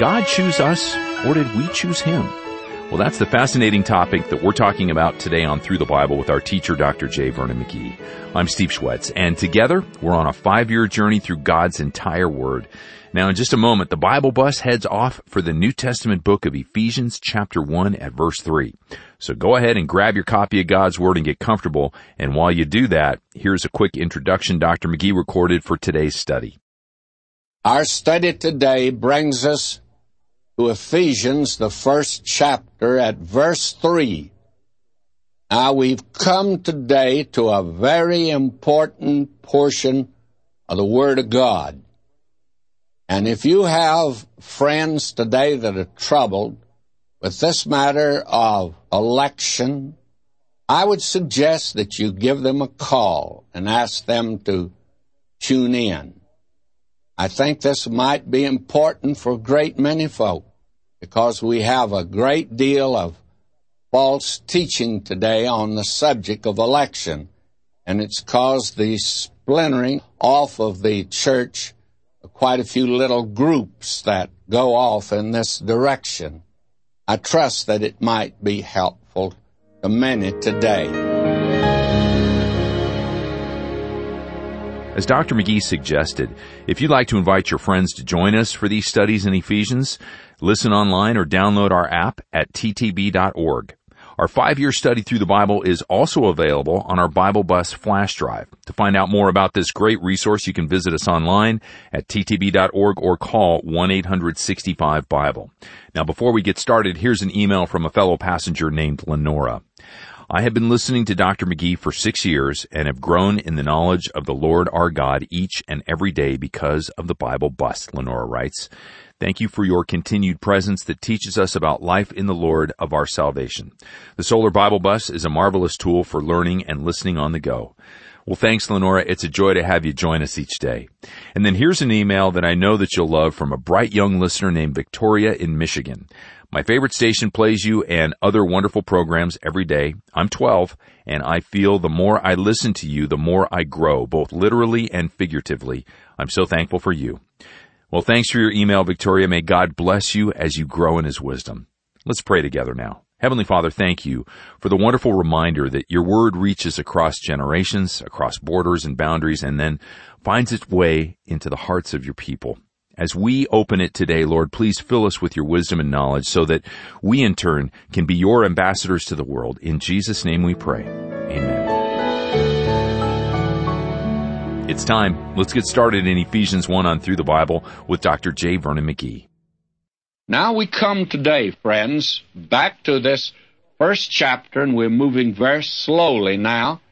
God choose us or did we choose Him? Well, that's the fascinating topic that we're talking about today on Through the Bible with our teacher, Dr. J. Vernon McGee. I'm Steve Schwetz, and together we're on a five-year journey through God's entire Word. Now, in just a moment, the Bible bus heads off for the New Testament book of Ephesians chapter 1 at verse 3. So go ahead and grab your copy of God's Word and get comfortable. And while you do that, here's a quick introduction Dr. McGee recorded for today's study. Our study today brings us to Ephesians, the first chapter at verse 3. Now we've come today to a very important portion of the Word of God. And if you have friends today that are troubled with this matter of election, I would suggest that you give them a call and ask them to tune in. I think this might be important for a great many folk because we have a great deal of false teaching today on the subject of election, and it's caused the splintering off of the church quite a few little groups that go off in this direction. I trust that it might be helpful to many today. As Dr. McGee suggested, if you'd like to invite your friends to join us for these studies in Ephesians, listen online or download our app at ttb.org. Our five-year study through the Bible is also available on our Bible Bus flash drive. To find out more about this great resource, you can visit us online at ttb.org or call 1-800-65-BIBLE. Now before we get started, here's an email from a fellow passenger named Lenora. I have been listening to Dr. McGee for six years and have grown in the knowledge of the Lord our God each and every day because of the Bible bus, Lenora writes. Thank you for your continued presence that teaches us about life in the Lord of our salvation. The Solar Bible Bus is a marvelous tool for learning and listening on the go. Well, thanks, Lenora. It's a joy to have you join us each day. And then here's an email that I know that you'll love from a bright young listener named Victoria in Michigan. My favorite station plays you and other wonderful programs every day. I'm 12 and I feel the more I listen to you, the more I grow, both literally and figuratively. I'm so thankful for you. Well, thanks for your email, Victoria. May God bless you as you grow in His wisdom. Let's pray together now. Heavenly Father, thank you for the wonderful reminder that your word reaches across generations, across borders and boundaries, and then finds its way into the hearts of your people. As we open it today, Lord, please fill us with your wisdom and knowledge so that we in turn can be your ambassadors to the world. In Jesus' name we pray. Amen. It's time. Let's get started in Ephesians 1 on through the Bible with Dr. J. Vernon McGee. Now we come today, friends, back to this first chapter, and we're moving very slowly now,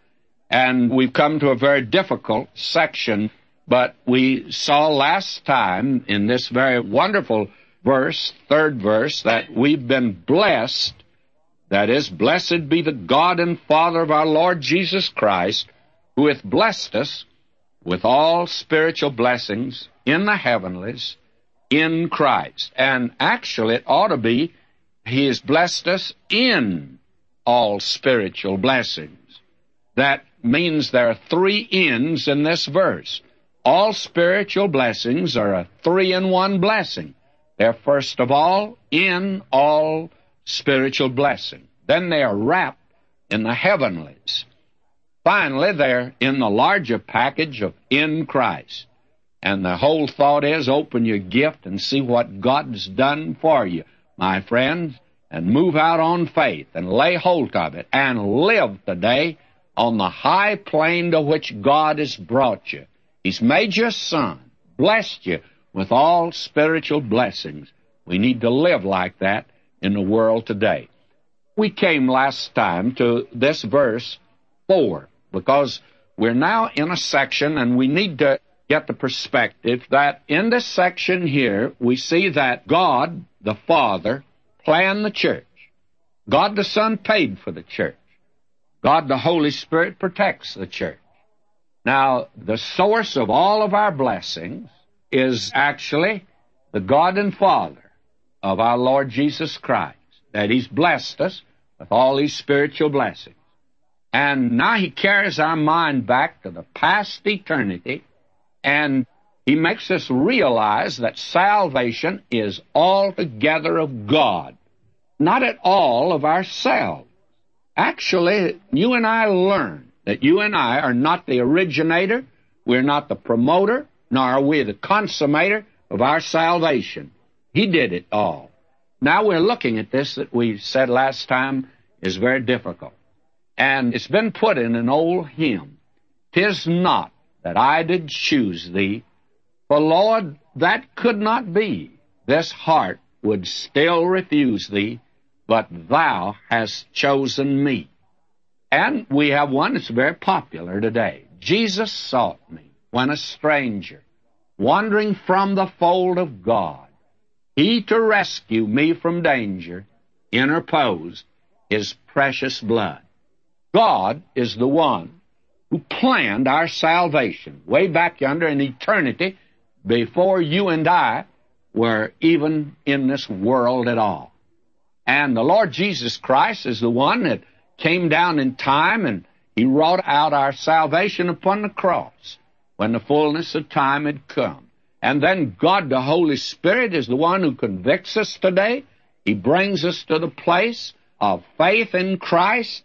and we've come to a very difficult section but we saw last time in this very wonderful verse, third verse, that we've been blessed. That is, blessed be the God and Father of our Lord Jesus Christ, who hath blessed us with all spiritual blessings in the heavenlies in Christ. And actually, it ought to be, He has blessed us in all spiritual blessings. That means there are three ends in this verse. All spiritual blessings are a three in one blessing. They're first of all in all spiritual blessing. Then they are wrapped in the heavenlies. Finally, they're in the larger package of in Christ. And the whole thought is open your gift and see what God's done for you, my friends, and move out on faith and lay hold of it and live today on the high plane to which God has brought you. He's made you son, blessed you with all spiritual blessings. We need to live like that in the world today. We came last time to this verse 4 because we're now in a section and we need to get the perspective that in this section here we see that God the Father planned the church. God the Son paid for the church. God the Holy Spirit protects the church. Now, the source of all of our blessings is actually the God and Father of our Lord Jesus Christ, that He's blessed us with all these spiritual blessings. And now He carries our mind back to the past eternity, and he makes us realize that salvation is altogether of God, not at all of ourselves. Actually, you and I learn that you and I are not the originator, we're not the promoter, nor are we the consummator of our salvation. He did it all. Now we're looking at this that we said last time is very difficult. And it's been put in an old hymn. Tis not that I did choose thee, for Lord, that could not be. This heart would still refuse thee, but thou hast chosen me. And we have one that's very popular today. Jesus sought me when a stranger, wandering from the fold of God. He to rescue me from danger interposed his precious blood. God is the one who planned our salvation way back yonder in eternity before you and I were even in this world at all. And the Lord Jesus Christ is the one that came down in time and he wrought out our salvation upon the cross when the fullness of time had come. And then God, the Holy Spirit, is the one who convicts us today. He brings us to the place of faith in Christ,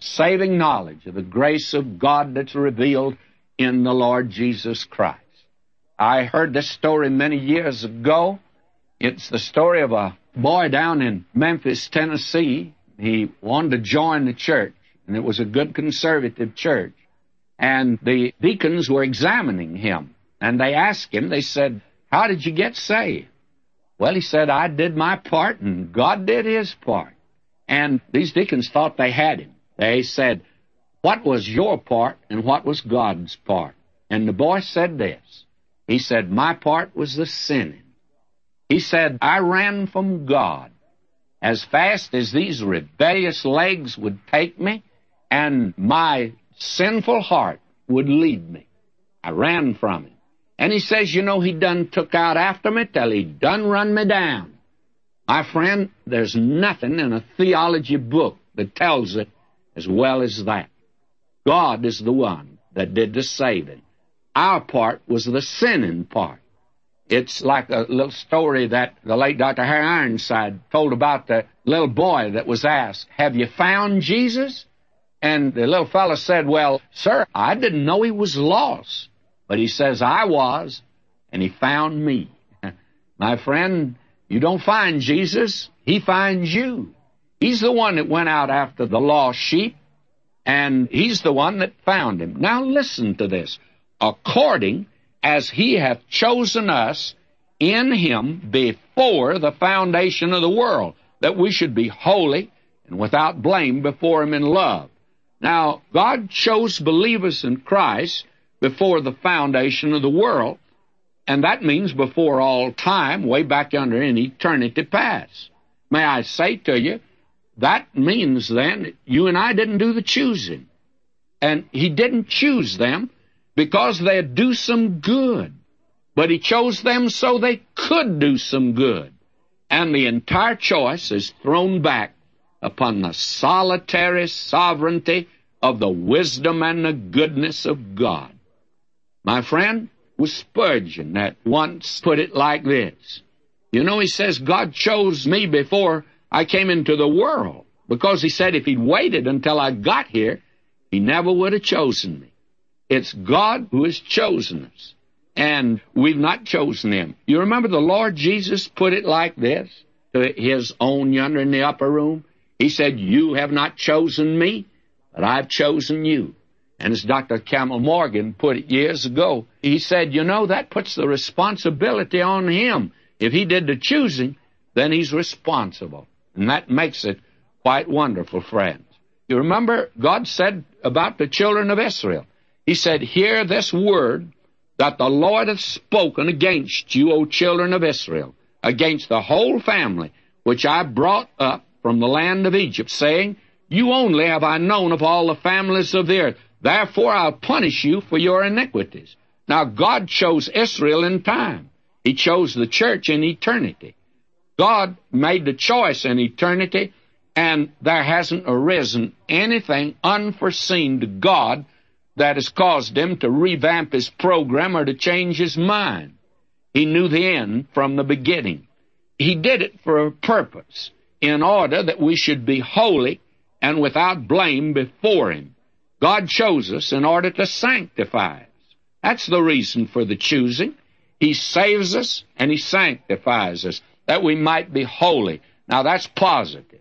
saving knowledge of the grace of God that's revealed in the Lord Jesus Christ. I heard this story many years ago. It's the story of a boy down in Memphis, Tennessee. He wanted to join the church, and it was a good conservative church. And the deacons were examining him. And they asked him, they said, How did you get saved? Well, he said, I did my part and God did his part. And these deacons thought they had him. They said, What was your part and what was God's part? And the boy said this. He said, My part was the sinning. He said, I ran from God as fast as these rebellious legs would take me, and my sinful heart would lead me. I ran from him. And he says, you know, he done took out after me till he done run me down. My friend, there's nothing in a theology book that tells it as well as that. God is the one that did the saving. Our part was the sinning part. It's like a little story that the late Dr. Harry Ironside told about the little boy that was asked, Have you found Jesus? And the little fellow said, Well, sir, I didn't know he was lost. But he says, I was, and he found me. My friend, you don't find Jesus, he finds you. He's the one that went out after the lost sheep, and he's the one that found him. Now listen to this. According as he hath chosen us in him before the foundation of the world, that we should be holy and without blame before him in love. Now, God chose believers in Christ before the foundation of the world, and that means before all time, way back under in eternity past. May I say to you, that means then you and I didn't do the choosing. And He didn't choose them because they'd do some good, but He chose them so they could do some good. And the entire choice is thrown back upon the solitary sovereignty of the wisdom and the goodness of God. My friend was Spurgeon that once put it like this. You know, he says, God chose me before I came into the world because he said if he'd waited until I got here, he never would have chosen me. It's God who has chosen us, and we've not chosen him. You remember the Lord Jesus put it like this to his own yonder in the upper room? He said, You have not chosen me, but I've chosen you. And as Dr. Campbell Morgan put it years ago, he said, you know, that puts the responsibility on him. If he did the choosing, then he's responsible. And that makes it quite wonderful, friends. You remember God said about the children of Israel, He said, Hear this word that the Lord hath spoken against you, O children of Israel, against the whole family which I brought up from the land of Egypt, saying, You only have I known of all the families of the earth. Therefore I'll punish you for your iniquities. Now God chose Israel in time. He chose the church in eternity. God made the choice in eternity, and there hasn't arisen anything unforeseen to God that has caused him to revamp his program or to change his mind. He knew the end from the beginning. He did it for a purpose, in order that we should be holy and without blame before him. God chose us in order to sanctify us. That's the reason for the choosing. He saves us and He sanctifies us that we might be holy. Now that's positive.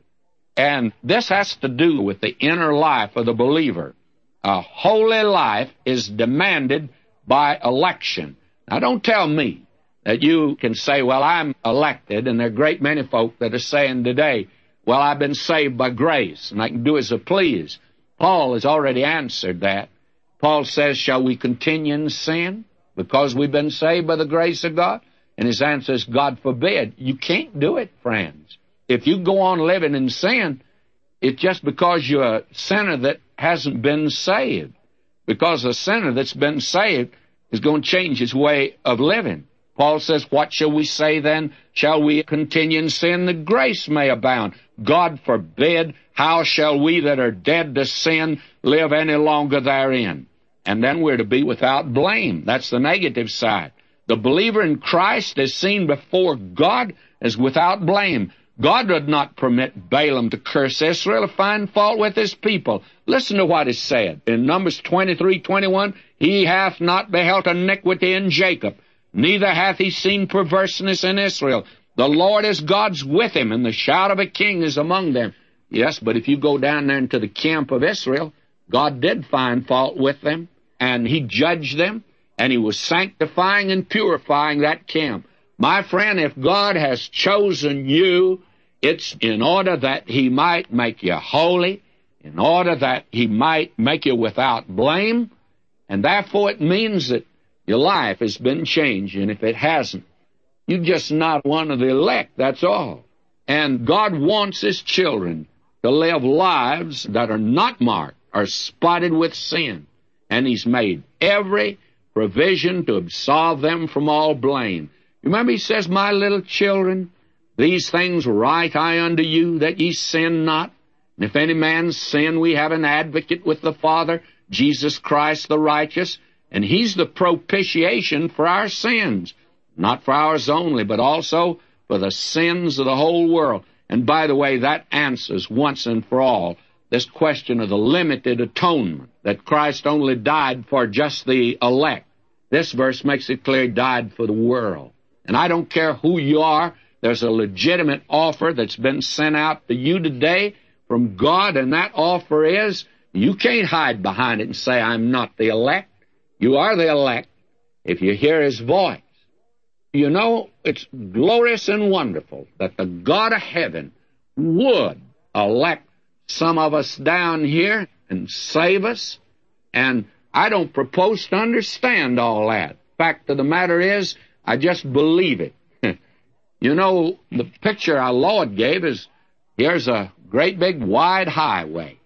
And this has to do with the inner life of the believer. A holy life is demanded by election. Now don't tell me that you can say, well, I'm elected, and there are a great many folk that are saying today, well, I've been saved by grace, and I can do as I please. Paul has already answered that. Paul says, Shall we continue in sin because we've been saved by the grace of God? And his answer is, God forbid. You can't do it, friends. If you go on living in sin, it's just because you're a sinner that hasn't been saved. Because a sinner that's been saved is going to change his way of living. Paul says, What shall we say then? Shall we continue in sin that grace may abound? God forbid. How shall we that are dead to sin live any longer therein? And then we're to be without blame. That's the negative side. The believer in Christ is seen before God as without blame. God did not permit Balaam to curse Israel or find fault with his people. Listen to what is said in Numbers 23, 21. He hath not beheld iniquity in Jacob, neither hath he seen perverseness in Israel. The Lord is God's with him, and the shout of a king is among them. Yes, but if you go down there into the camp of Israel, God did find fault with them, and He judged them, and He was sanctifying and purifying that camp. My friend, if God has chosen you, it's in order that He might make you holy, in order that He might make you without blame, and therefore it means that your life has been changed, and if it hasn't, you're just not one of the elect, that's all. And God wants His children to live lives that are not marked, are spotted with sin. And He's made every provision to absolve them from all blame. Remember, He says, My little children, these things write I unto you, that ye sin not. And if any man sin, we have an advocate with the Father, Jesus Christ the righteous, and He's the propitiation for our sins, not for ours only, but also for the sins of the whole world. And by the way, that answers once and for all this question of the limited atonement, that Christ only died for just the elect. This verse makes it clear he died for the world. And I don't care who you are, there's a legitimate offer that's been sent out to you today from God, and that offer is you can't hide behind it and say, I'm not the elect. You are the elect if you hear his voice. You know, it's glorious and wonderful that the God of heaven would elect some of us down here and save us. And I don't propose to understand all that. Fact of the matter is, I just believe it. You know, the picture our Lord gave is here's a great big wide highway.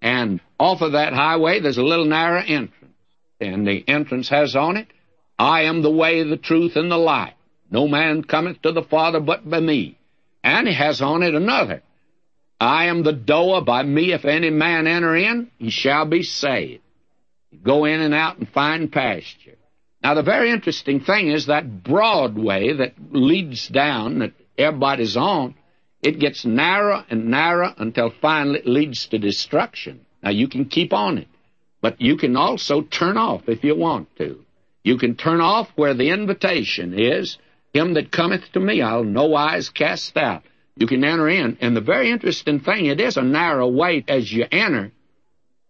And off of that highway, there's a little narrow entrance. And the entrance has on it, I am the way, the truth, and the life. No man cometh to the Father but by me. And he has on it another. I am the door. By me, if any man enter in, he shall be saved. Go in and out and find pasture. Now, the very interesting thing is that broad way that leads down, that everybody's on, it gets narrower and narrower until finally it leads to destruction. Now, you can keep on it, but you can also turn off if you want to. You can turn off where the invitation is, him that cometh to me I'll no wise cast out. You can enter in. And the very interesting thing, it is a narrow way as you enter,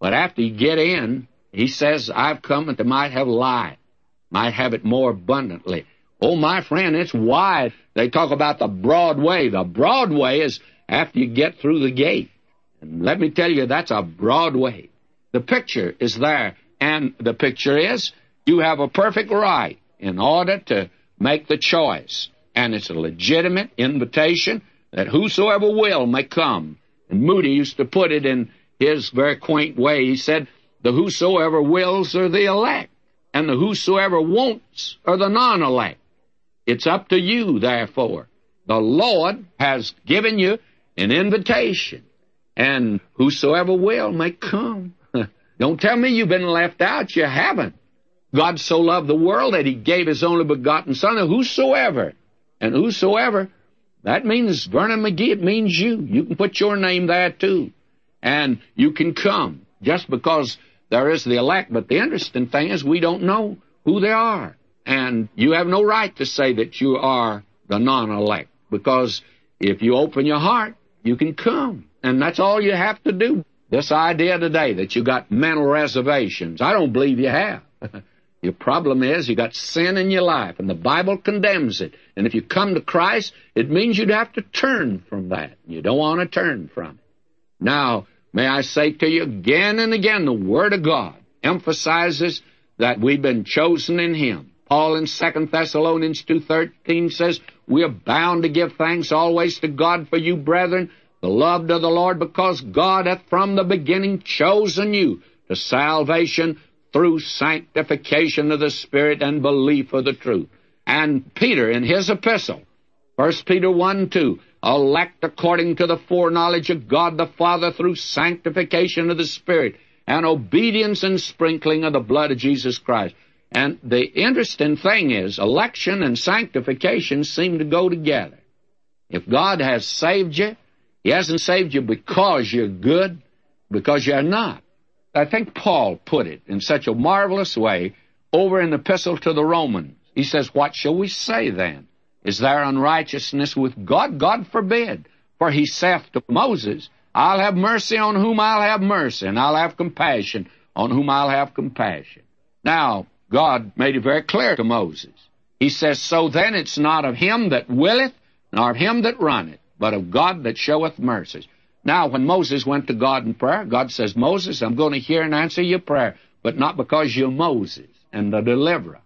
but after you get in, he says, I've come that they might have life, might have it more abundantly. Oh, my friend, it's wide. They talk about the broad way. The broad way is after you get through the gate. And let me tell you, that's a broad way. The picture is there, and the picture is you have a perfect right in order to make the choice. And it's a legitimate invitation that whosoever will may come. And Moody used to put it in his very quaint way. He said, The whosoever wills are the elect, and the whosoever wants are the non elect. It's up to you, therefore. The Lord has given you an invitation, and whosoever will may come. Don't tell me you've been left out. You haven't. God so loved the world that he gave his only begotten Son, and whosoever, and whosoever, that means Vernon McGee, it means you. You can put your name there too. And you can come just because there is the elect. But the interesting thing is we don't know who they are. And you have no right to say that you are the non-elect because if you open your heart, you can come. And that's all you have to do. This idea today that you got mental reservations, I don't believe you have. your problem is you got sin in your life, and the Bible condemns it. And if you come to Christ, it means you'd have to turn from that. You don't want to turn from it. Now, may I say to you again and again, the Word of God emphasizes that we've been chosen in Him. Paul in 2 Thessalonians 2.13 says, We are bound to give thanks always to God for you, brethren, beloved of the Lord, because God hath from the beginning chosen you to salvation through sanctification of the Spirit and belief of the truth. And Peter in his epistle, 1 Peter 1 2, elect according to the foreknowledge of God the Father through sanctification of the Spirit and obedience and sprinkling of the blood of Jesus Christ. And the interesting thing is, election and sanctification seem to go together. If God has saved you, He hasn't saved you because you're good, because you're not. I think Paul put it in such a marvelous way over in the Epistle to the Romans. He says, What shall we say then? Is there unrighteousness with God? God forbid. For he saith to Moses, I'll have mercy on whom I'll have mercy, and I'll have compassion on whom I'll have compassion. Now, God made it very clear to Moses. He says, So then it's not of him that willeth, nor of him that runneth, but of God that showeth mercies. Now, when Moses went to God in prayer, God says, Moses, I'm going to hear and answer your prayer, but not because you're Moses and the deliverer.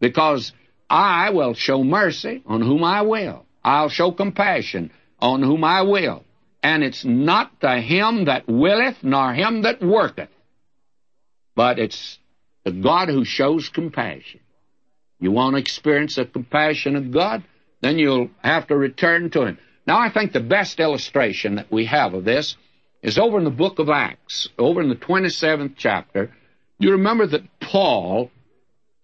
Because I will show mercy on whom I will. I'll show compassion on whom I will. And it's not to him that willeth, nor him that worketh, but it's the God who shows compassion. You want to experience the compassion of God? Then you'll have to return to Him. Now, I think the best illustration that we have of this is over in the book of Acts, over in the 27th chapter. You remember that Paul,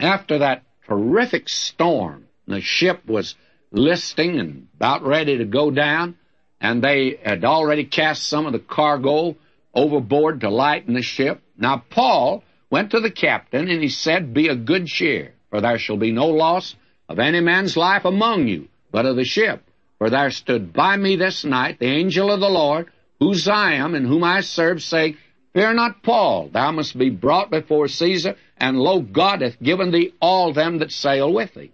after that terrific storm, the ship was listing and about ready to go down, and they had already cast some of the cargo overboard to lighten the ship. Now, Paul went to the captain, and he said, Be of good cheer, for there shall be no loss of any man's life among you, but of the ship. For there stood by me this night the angel of the Lord, whose I am, and whom I serve, saying, Fear not, Paul, thou must be brought before Caesar, and lo, God hath given thee all them that sail with thee.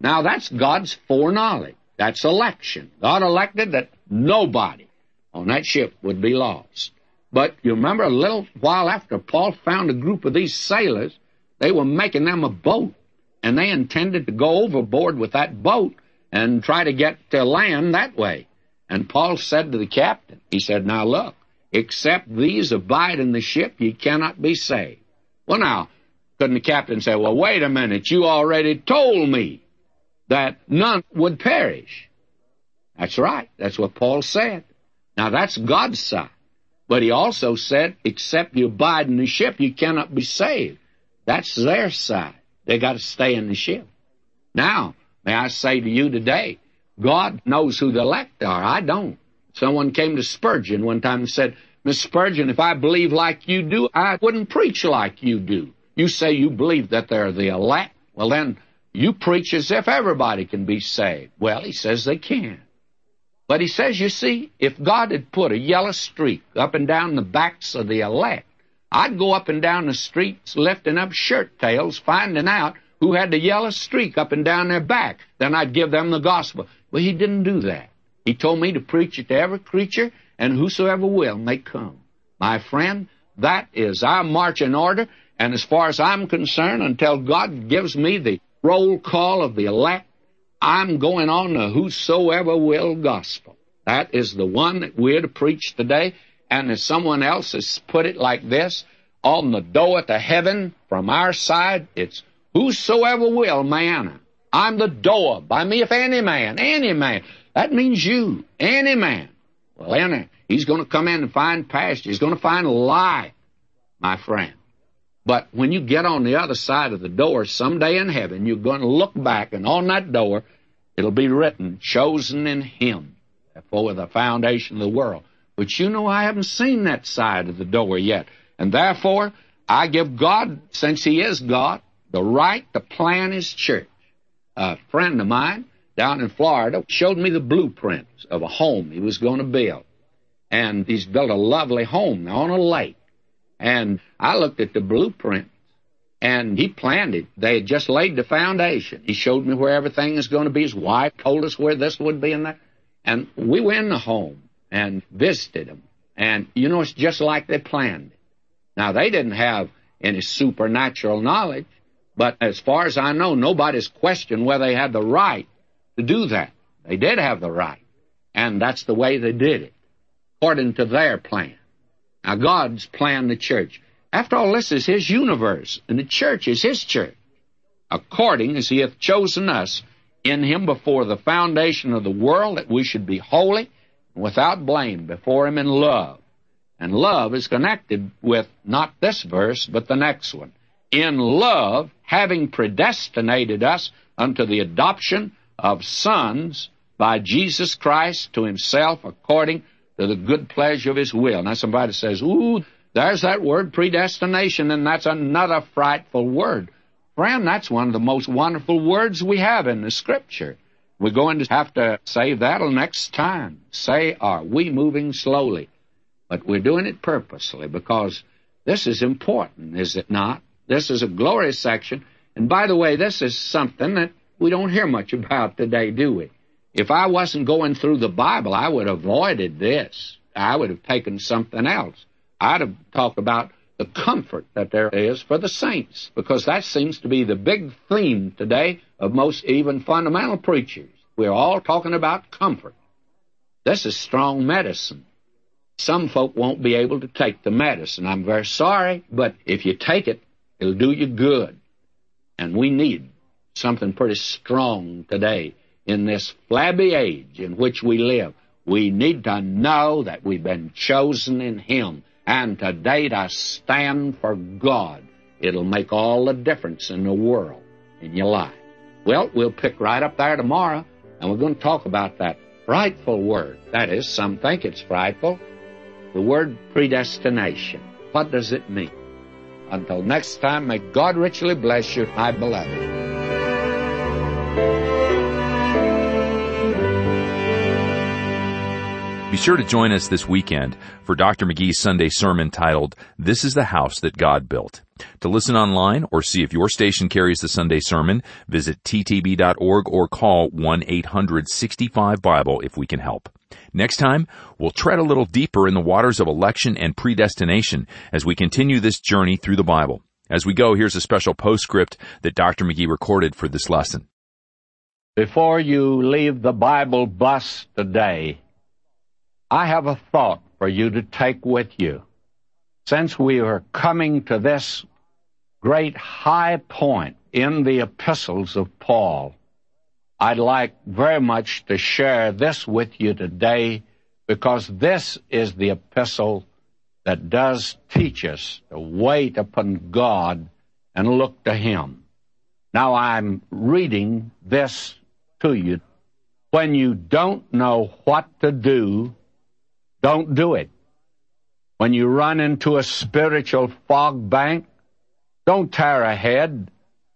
Now that's God's foreknowledge. That's election. God elected that nobody on that ship would be lost. But you remember a little while after Paul found a group of these sailors, they were making them a boat, and they intended to go overboard with that boat and try to get to land that way. And Paul said to the captain, he said, Now look, except these abide in the ship, ye cannot be saved. Well, now, couldn't the captain say, Well, wait a minute, you already told me that none would perish? That's right. That's what Paul said. Now, that's God's side. But he also said, except you abide in the ship, you cannot be saved. That's their side. They got to stay in the ship. Now, may I say to you today, God knows who the elect are. I don't. Someone came to Spurgeon one time and said, Miss Spurgeon, if I believe like you do, I wouldn't preach like you do. You say you believe that they're the elect. Well, then you preach as if everybody can be saved. Well, he says they can. But he says, you see, if God had put a yellow streak up and down the backs of the elect, I'd go up and down the streets lifting up shirt tails, finding out who had the yellow streak up and down their back. Then I'd give them the gospel. Well, he didn't do that. He told me to preach it to every creature, and whosoever will may come. My friend, that is our marching order, and as far as I'm concerned, until God gives me the roll call of the elect, I'm going on the whosoever will gospel. That is the one that we're to preach today. And as someone else has put it like this, on the door to heaven from our side, it's whosoever will may enter. I'm the door. By me, if any man, any man. That means you, any man will enter. He's going to come in and find pasture. He's going to find life, my friend. But when you get on the other side of the door someday in heaven, you're going to look back, and on that door, it'll be written, chosen in Him before the foundation of the world. But you know, I haven't seen that side of the door yet. And therefore, I give God, since He is God, the right to plan His church. A friend of mine down in Florida showed me the blueprints of a home he was going to build. And he's built a lovely home on a lake. And I looked at the blueprints and he planned it. They had just laid the foundation. He showed me where everything is going to be. His wife told us where this would be and that. And we went in the home and visited him. And you know, it's just like they planned it. Now, they didn't have any supernatural knowledge, but as far as I know, nobody's questioned whether they had the right to do that. They did have the right. And that's the way they did it, according to their plan. Now, God's plan, the church. After all, this is His universe, and the church is His church, according as He hath chosen us in Him before the foundation of the world, that we should be holy and without blame before Him in love. And love is connected with not this verse, but the next one. In love, having predestinated us unto the adoption of sons by Jesus Christ to Himself according to the good pleasure of His will. Now somebody says, ooh, there's that word predestination, and that's another frightful word. Friend, that's one of the most wonderful words we have in the Scripture. We're going to have to save that next time. Say, are we moving slowly? But we're doing it purposely because this is important, is it not? This is a glorious section. And by the way, this is something that we don't hear much about today, do we? If I wasn't going through the Bible, I would have avoided this. I would have taken something else. I'd have talked about the comfort that there is for the saints, because that seems to be the big theme today of most even fundamental preachers. We're all talking about comfort. This is strong medicine. Some folk won't be able to take the medicine. I'm very sorry, but if you take it, it'll do you good. And we need something pretty strong today in this flabby age in which we live. We need to know that we've been chosen in Him. And today to stand for God. It'll make all the difference in the world, in your life. Well, we'll pick right up there tomorrow, and we're going to talk about that frightful word. That is, some think it's frightful. The word predestination. What does it mean? Until next time, may God richly bless you, my beloved. Sure to join us this weekend for Dr. McGee's Sunday sermon titled, This is the House That God Built. To listen online or see if your station carries the Sunday sermon, visit ttb.org or call 1-800-65-BIBLE if we can help. Next time, we'll tread a little deeper in the waters of election and predestination as we continue this journey through the Bible. As we go, here's a special postscript that Dr. McGee recorded for this lesson. Before you leave the Bible bus today, I have a thought for you to take with you. Since we are coming to this great high point in the epistles of Paul, I'd like very much to share this with you today because this is the epistle that does teach us to wait upon God and look to Him. Now I'm reading this to you. When you don't know what to do, don't do it. When you run into a spiritual fog bank, don't tear ahead.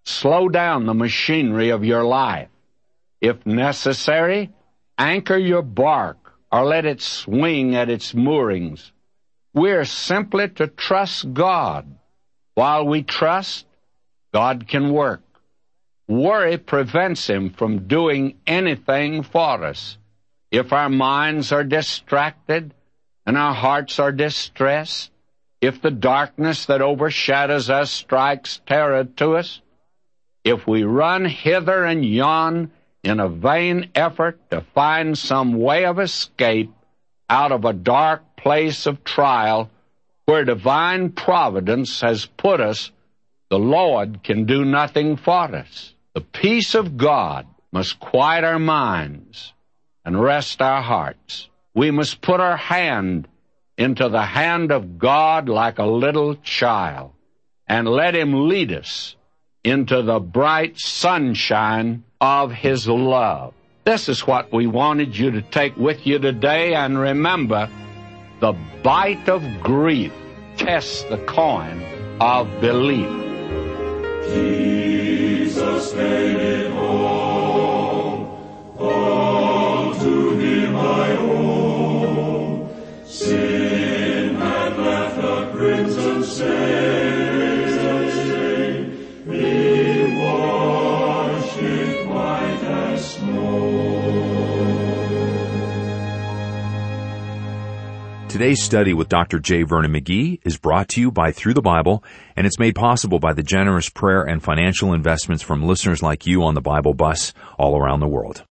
Slow down the machinery of your life. If necessary, anchor your bark or let it swing at its moorings. We're simply to trust God. While we trust, God can work. Worry prevents Him from doing anything for us. If our minds are distracted and our hearts are distressed, if the darkness that overshadows us strikes terror to us, if we run hither and yon in a vain effort to find some way of escape out of a dark place of trial where divine providence has put us, the Lord can do nothing for us. The peace of God must quiet our minds and rest our hearts. We must put our hand into the hand of God like a little child. and let Him lead us into the bright sunshine of His love. This is what we wanted you to take with you today, and remember, the bite of grief tests the coin of belief. Jesus made it all, Today's study with Dr. J. Vernon McGee is brought to you by Through the Bible, and it's made possible by the generous prayer and financial investments from listeners like you on the Bible bus all around the world.